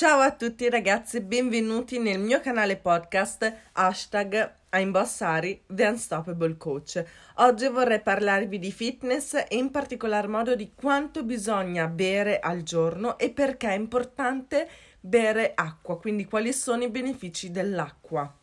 Ciao a tutti ragazzi, benvenuti nel mio canale podcast hashtag I'm The Unstoppable Coach. Oggi vorrei parlarvi di fitness e in particolar modo di quanto bisogna bere al giorno e perché è importante bere acqua, quindi quali sono i benefici dell'acqua.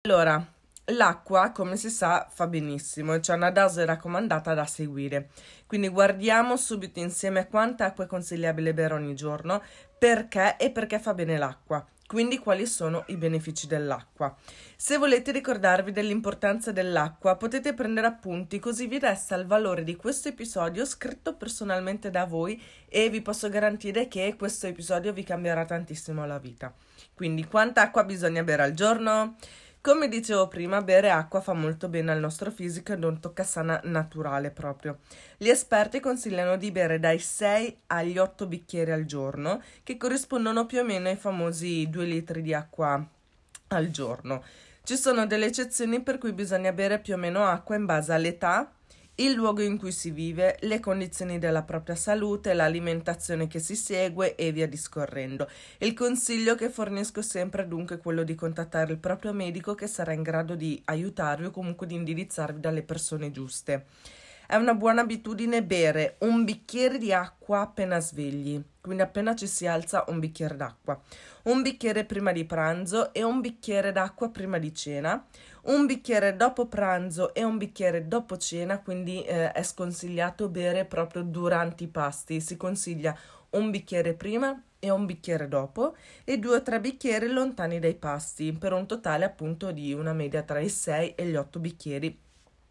Allora, L'acqua, come si sa, fa benissimo, c'è una dose raccomandata da seguire. Quindi guardiamo subito insieme quanta acqua è consigliabile bere ogni giorno, perché e perché fa bene l'acqua. Quindi quali sono i benefici dell'acqua? Se volete ricordarvi dell'importanza dell'acqua, potete prendere appunti così vi resta il valore di questo episodio scritto personalmente da voi e vi posso garantire che questo episodio vi cambierà tantissimo la vita. Quindi quanta acqua bisogna bere al giorno? Come dicevo prima, bere acqua fa molto bene al nostro fisico ed è un toccasana naturale proprio. Gli esperti consigliano di bere dai 6 agli 8 bicchieri al giorno, che corrispondono più o meno ai famosi 2 litri di acqua al giorno. Ci sono delle eccezioni per cui bisogna bere più o meno acqua in base all'età, il luogo in cui si vive, le condizioni della propria salute, l'alimentazione che si segue e via discorrendo. Il consiglio che fornisco sempre è dunque quello di contattare il proprio medico che sarà in grado di aiutarvi o comunque di indirizzarvi dalle persone giuste. È una buona abitudine bere un bicchiere di acqua appena svegli, quindi appena ci si alza un bicchiere d'acqua, un bicchiere prima di pranzo e un bicchiere d'acqua prima di cena, un bicchiere dopo pranzo e un bicchiere dopo cena, quindi eh, è sconsigliato bere proprio durante i pasti, si consiglia un bicchiere prima e un bicchiere dopo e due o tre bicchieri lontani dai pasti, per un totale appunto di una media tra i 6 e gli 8 bicchieri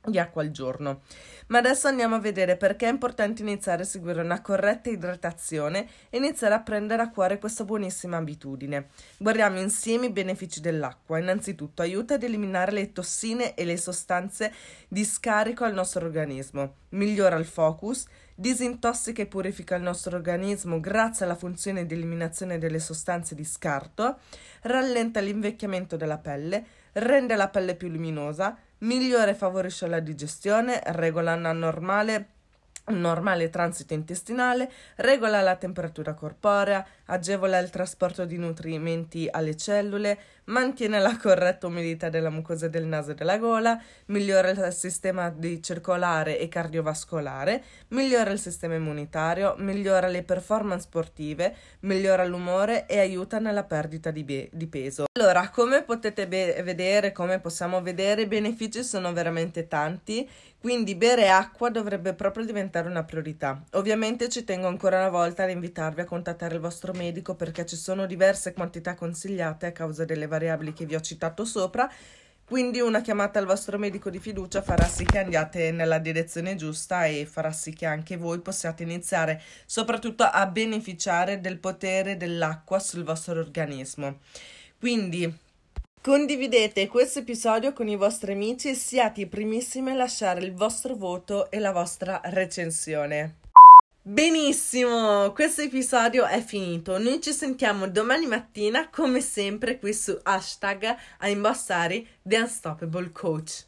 di acqua al giorno. Ma adesso andiamo a vedere perché è importante iniziare a seguire una corretta idratazione e iniziare a prendere a cuore questa buonissima abitudine. Guardiamo insieme i benefici dell'acqua. Innanzitutto aiuta ad eliminare le tossine e le sostanze di scarico al nostro organismo, migliora il focus, disintossica e purifica il nostro organismo grazie alla funzione di eliminazione delle sostanze di scarto, rallenta l'invecchiamento della pelle, rende la pelle più luminosa, migliore favorisce la digestione, regola una normale normale transito intestinale, regola la temperatura corporea, agevola il trasporto di nutrimenti alle cellule, mantiene la corretta umidità della mucosa del naso e della gola, migliora il sistema circolare e cardiovascolare, migliora il sistema immunitario, migliora le performance sportive, migliora l'umore e aiuta nella perdita di, be- di peso. Allora, come potete be- vedere, come possiamo vedere, i benefici sono veramente tanti quindi bere acqua dovrebbe proprio diventare una priorità. Ovviamente ci tengo ancora una volta ad invitarvi a contattare il vostro medico perché ci sono diverse quantità consigliate a causa delle variabili che vi ho citato sopra. Quindi una chiamata al vostro medico di fiducia farà sì che andiate nella direzione giusta e farà sì che anche voi possiate iniziare soprattutto a beneficiare del potere dell'acqua sul vostro organismo. Quindi Condividete questo episodio con i vostri amici e siate i primissimi a lasciare il vostro voto e la vostra recensione. Benissimo, questo episodio è finito. Noi ci sentiamo domani mattina, come sempre, qui su hashtag a imbossare The Unstoppable Coach.